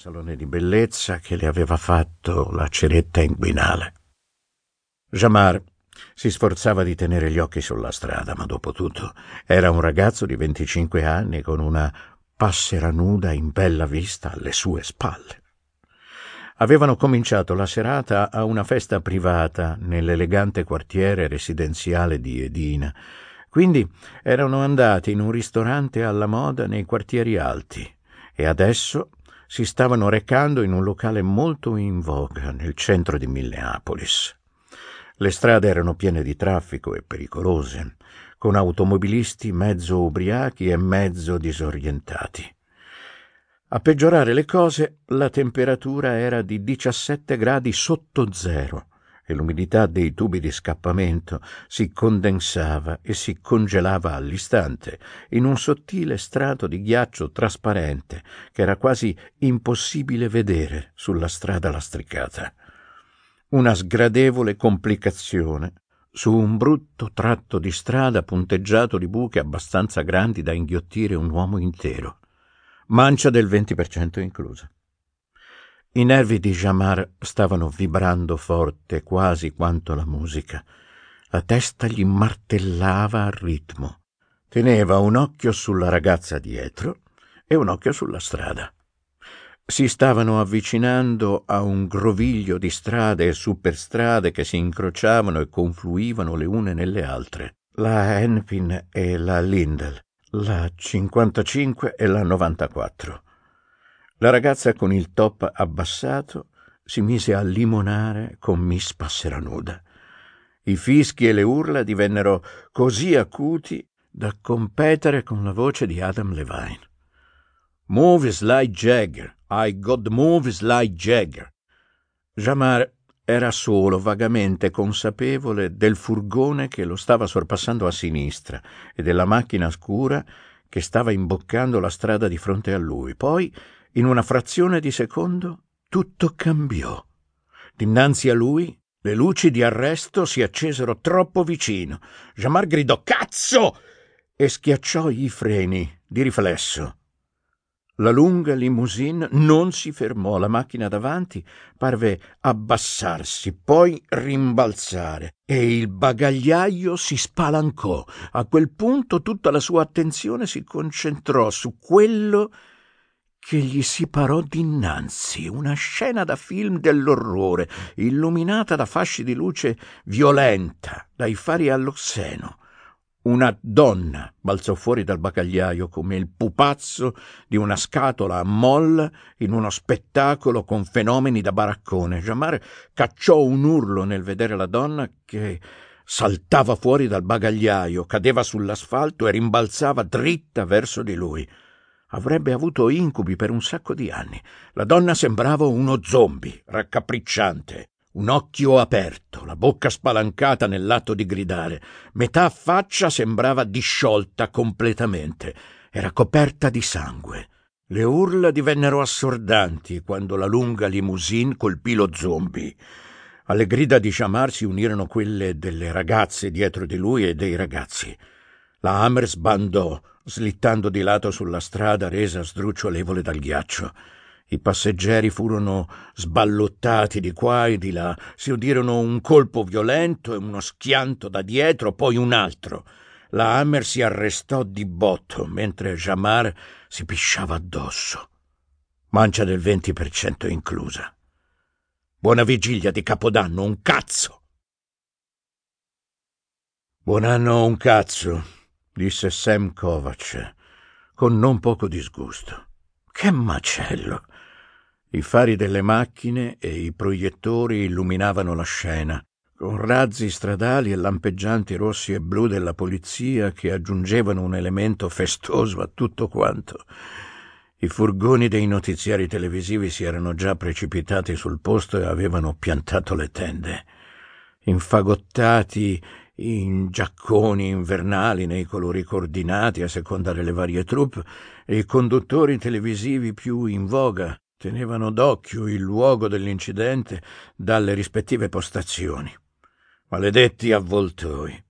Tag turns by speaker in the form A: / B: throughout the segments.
A: salone di bellezza che le aveva fatto la ceretta inguinale. Jamar si sforzava di tenere gli occhi sulla strada, ma dopo tutto era un ragazzo di 25 anni con una passera nuda in bella vista alle sue spalle. Avevano cominciato la serata a una festa privata nell'elegante quartiere residenziale di Edina, quindi erano andati in un ristorante alla moda nei quartieri alti e adesso si stavano recando in un locale molto in voga nel centro di Minneapolis. Le strade erano piene di traffico e pericolose, con automobilisti mezzo ubriachi e mezzo disorientati. A peggiorare le cose, la temperatura era di 17 gradi sotto zero e l'umidità dei tubi di scappamento si condensava e si congelava all'istante in un sottile strato di ghiaccio trasparente che era quasi impossibile vedere sulla strada lastricata. Una sgradevole complicazione su un brutto tratto di strada punteggiato di buche abbastanza grandi da inghiottire un uomo intero. Mancia del 20% inclusa. I nervi di Jamar stavano vibrando forte quasi quanto la musica. La testa gli martellava al ritmo. Teneva un occhio sulla ragazza dietro e un occhio sulla strada. Si stavano avvicinando a un groviglio di strade e superstrade che si incrociavano e confluivano le une nelle altre. La Enpin e la Lindel, la 55 e la 94. La ragazza con il top abbassato si mise a limonare con Miss Passeranuda. I fischi e le urla divennero così acuti da competere con la voce di Adam Levine. Movies like Jagger, I got movies like Jagger. Jamar era solo vagamente consapevole del furgone che lo stava sorpassando a sinistra e della macchina scura che stava imboccando la strada di fronte a lui. Poi in una frazione di secondo tutto cambiò. Dinanzi a lui le luci di arresto si accesero troppo vicino. Jamar gridò Cazzo! e schiacciò i freni di riflesso. La lunga limousine non si fermò, la macchina davanti parve abbassarsi, poi rimbalzare e il bagagliaio si spalancò. A quel punto tutta la sua attenzione si concentrò su quello che gli si parò dinanzi una scena da film dell'orrore, illuminata da fasci di luce violenta, dai fari all'osseno. Una donna balzò fuori dal bagagliaio come il pupazzo di una scatola a molla in uno spettacolo con fenomeni da baraccone. Jamar cacciò un urlo nel vedere la donna che saltava fuori dal bagagliaio, cadeva sull'asfalto e rimbalzava dritta verso di lui. Avrebbe avuto incubi per un sacco di anni. La donna sembrava uno zombie, raccapricciante, un occhio aperto, la bocca spalancata nell'atto di gridare. Metà faccia sembrava disciolta completamente. Era coperta di sangue. Le urla divennero assordanti quando la lunga limousine colpì lo zombie. Alle grida di Jamar si unirono quelle delle ragazze dietro di lui e dei ragazzi. La Hammer sbandò, slittando di lato sulla strada resa sdrucciolevole dal ghiaccio. I passeggeri furono sballottati di qua e di là, si udirono un colpo violento e uno schianto da dietro, poi un altro. La Hammer si arrestò di botto, mentre Jamar si pisciava addosso. Mancia del 20% inclusa. Buona vigilia di Capodanno, un cazzo! Buon anno, un cazzo, disse Sam Kovac, con non poco disgusto. Che macello! I fari delle macchine e i proiettori illuminavano la scena, con razzi stradali e lampeggianti rossi e blu della polizia che aggiungevano un elemento festoso a tutto quanto. I furgoni dei notiziari televisivi si erano già precipitati sul posto e avevano piantato le tende. Infagottati in giacconi invernali nei colori coordinati a seconda delle varie troupe, e i conduttori televisivi più in voga tenevano d'occhio il luogo dell'incidente dalle rispettive postazioni. Maledetti avvoltoi.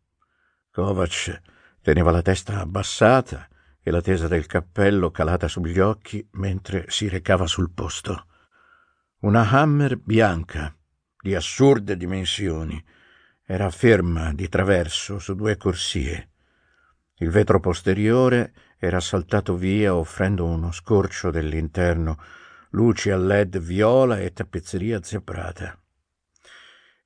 A: Kovac teneva la testa abbassata e la tesa del cappello calata sugli occhi mentre si recava sul posto. Una Hammer bianca, di assurde dimensioni, era ferma di traverso su due corsie. Il vetro posteriore era saltato via offrendo uno scorcio dell'interno, luci a led viola e tappezzeria zebrata.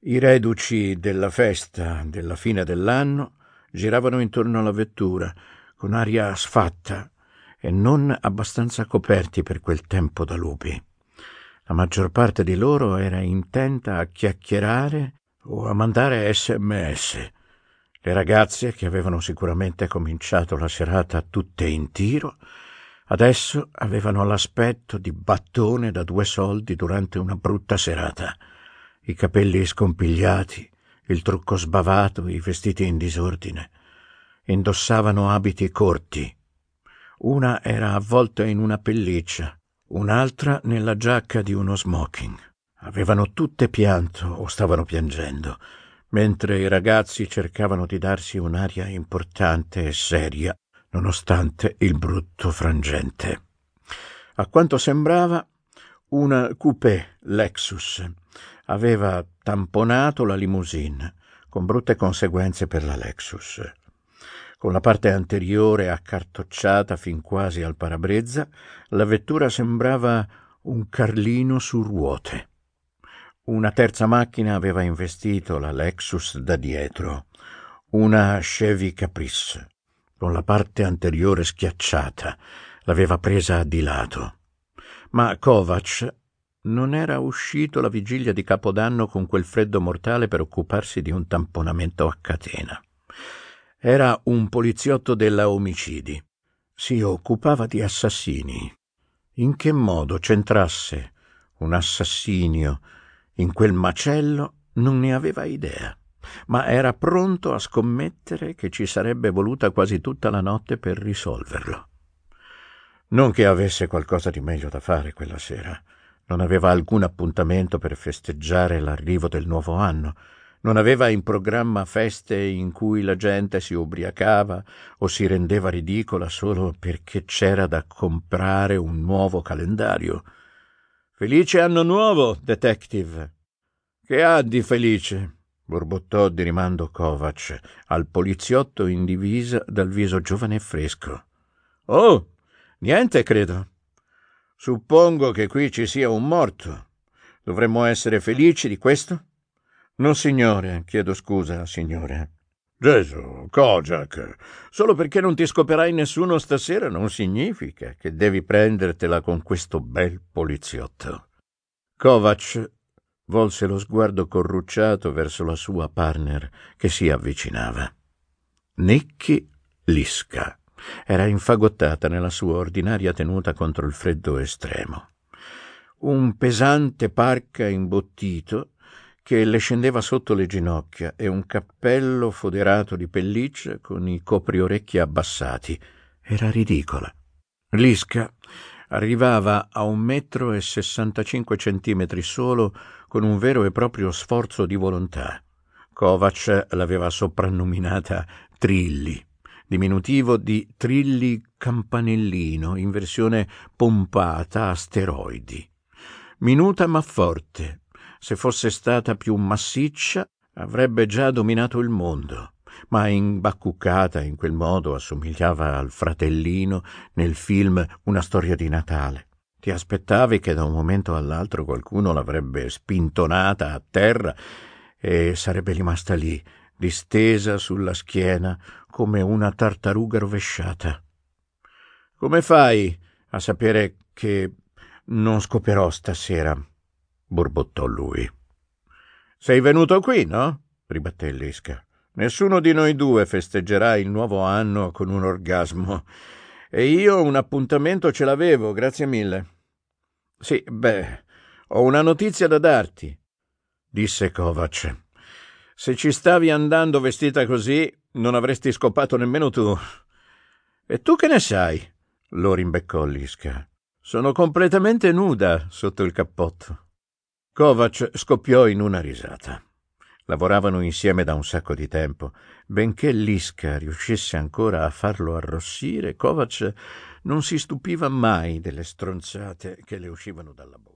A: I reduci della festa della fine dell'anno giravano intorno alla vettura, con aria sfatta e non abbastanza coperti per quel tempo da lupi. La maggior parte di loro era intenta a chiacchierare o a mandare sms. Le ragazze, che avevano sicuramente cominciato la serata tutte in tiro, adesso avevano l'aspetto di battone da due soldi durante una brutta serata i capelli scompigliati, il trucco sbavato, i vestiti in disordine. Indossavano abiti corti. Una era avvolta in una pelliccia, un'altra nella giacca di uno smoking. Avevano tutte pianto o stavano piangendo, mentre i ragazzi cercavano di darsi un'aria importante e seria, nonostante il brutto frangente. A quanto sembrava, una coupé Lexus aveva tamponato la limousine, con brutte conseguenze per la Lexus. Con la parte anteriore accartocciata fin quasi al parabrezza, la vettura sembrava un carlino su ruote. Una terza macchina aveva investito la Lexus da dietro, una Chevy Caprice, con la parte anteriore schiacciata, l'aveva presa di lato. Ma Kovac non era uscito la vigilia di Capodanno con quel freddo mortale per occuparsi di un tamponamento a catena. Era un poliziotto della omicidi. Si occupava di assassini. In che modo c'entrasse un assassinio in quel macello non ne aveva idea, ma era pronto a scommettere che ci sarebbe voluta quasi tutta la notte per risolverlo. Non che avesse qualcosa di meglio da fare quella sera non aveva alcun appuntamento per festeggiare l'arrivo del nuovo anno, non aveva in programma feste in cui la gente si ubriacava o si rendeva ridicola solo perché c'era da comprare un nuovo calendario. Felice anno nuovo, detective. Che ha di felice? borbottò di rimando Kovac al poliziotto in divisa dal viso giovane e fresco. Oh, niente, credo. Suppongo che qui ci sia un morto. Dovremmo essere felici di questo? No, signore, chiedo scusa, signore. Gesù, Kojak, solo perché non ti scoperai nessuno stasera non significa che devi prendertela con questo bel poliziotto. Kovac volse lo sguardo corrucciato verso la sua partner che si avvicinava. Nicky Liska era infagottata nella sua ordinaria tenuta contro il freddo estremo. Un pesante parca imbottito che le scendeva sotto le ginocchia e un cappello foderato di pelliccia con i copriorecchi abbassati. Era ridicola. Lisca arrivava a un metro e sessantacinque centimetri solo con un vero e proprio sforzo di volontà. Kovac l'aveva soprannominata Trilli diminutivo di Trilli Campanellino in versione pompata a steroidi. Minuta ma forte. Se fosse stata più massiccia, avrebbe già dominato il mondo ma imbaccuccata in quel modo assomigliava al fratellino nel film Una storia di Natale. Ti aspettavi che da un momento all'altro qualcuno l'avrebbe spintonata a terra e sarebbe rimasta lì, distesa sulla schiena come una tartaruga rovesciata. Come fai a sapere che non scoperò stasera? Borbottò lui. Sei venuto qui, no? ribatté Lisca. Nessuno di noi due festeggerà il nuovo anno con un orgasmo. E io un appuntamento ce l'avevo, grazie mille. Sì, beh, ho una notizia da darti, disse Kovac. Se ci stavi andando vestita così, non avresti scopato nemmeno tu. E tu che ne sai? lo rimbeccò Lisca. Sono completamente nuda sotto il cappotto. Kovac scoppiò in una risata. Lavoravano insieme da un sacco di tempo. Benché Liska riuscisse ancora a farlo arrossire, Kovac non si stupiva mai delle stronzate che le uscivano dalla bocca.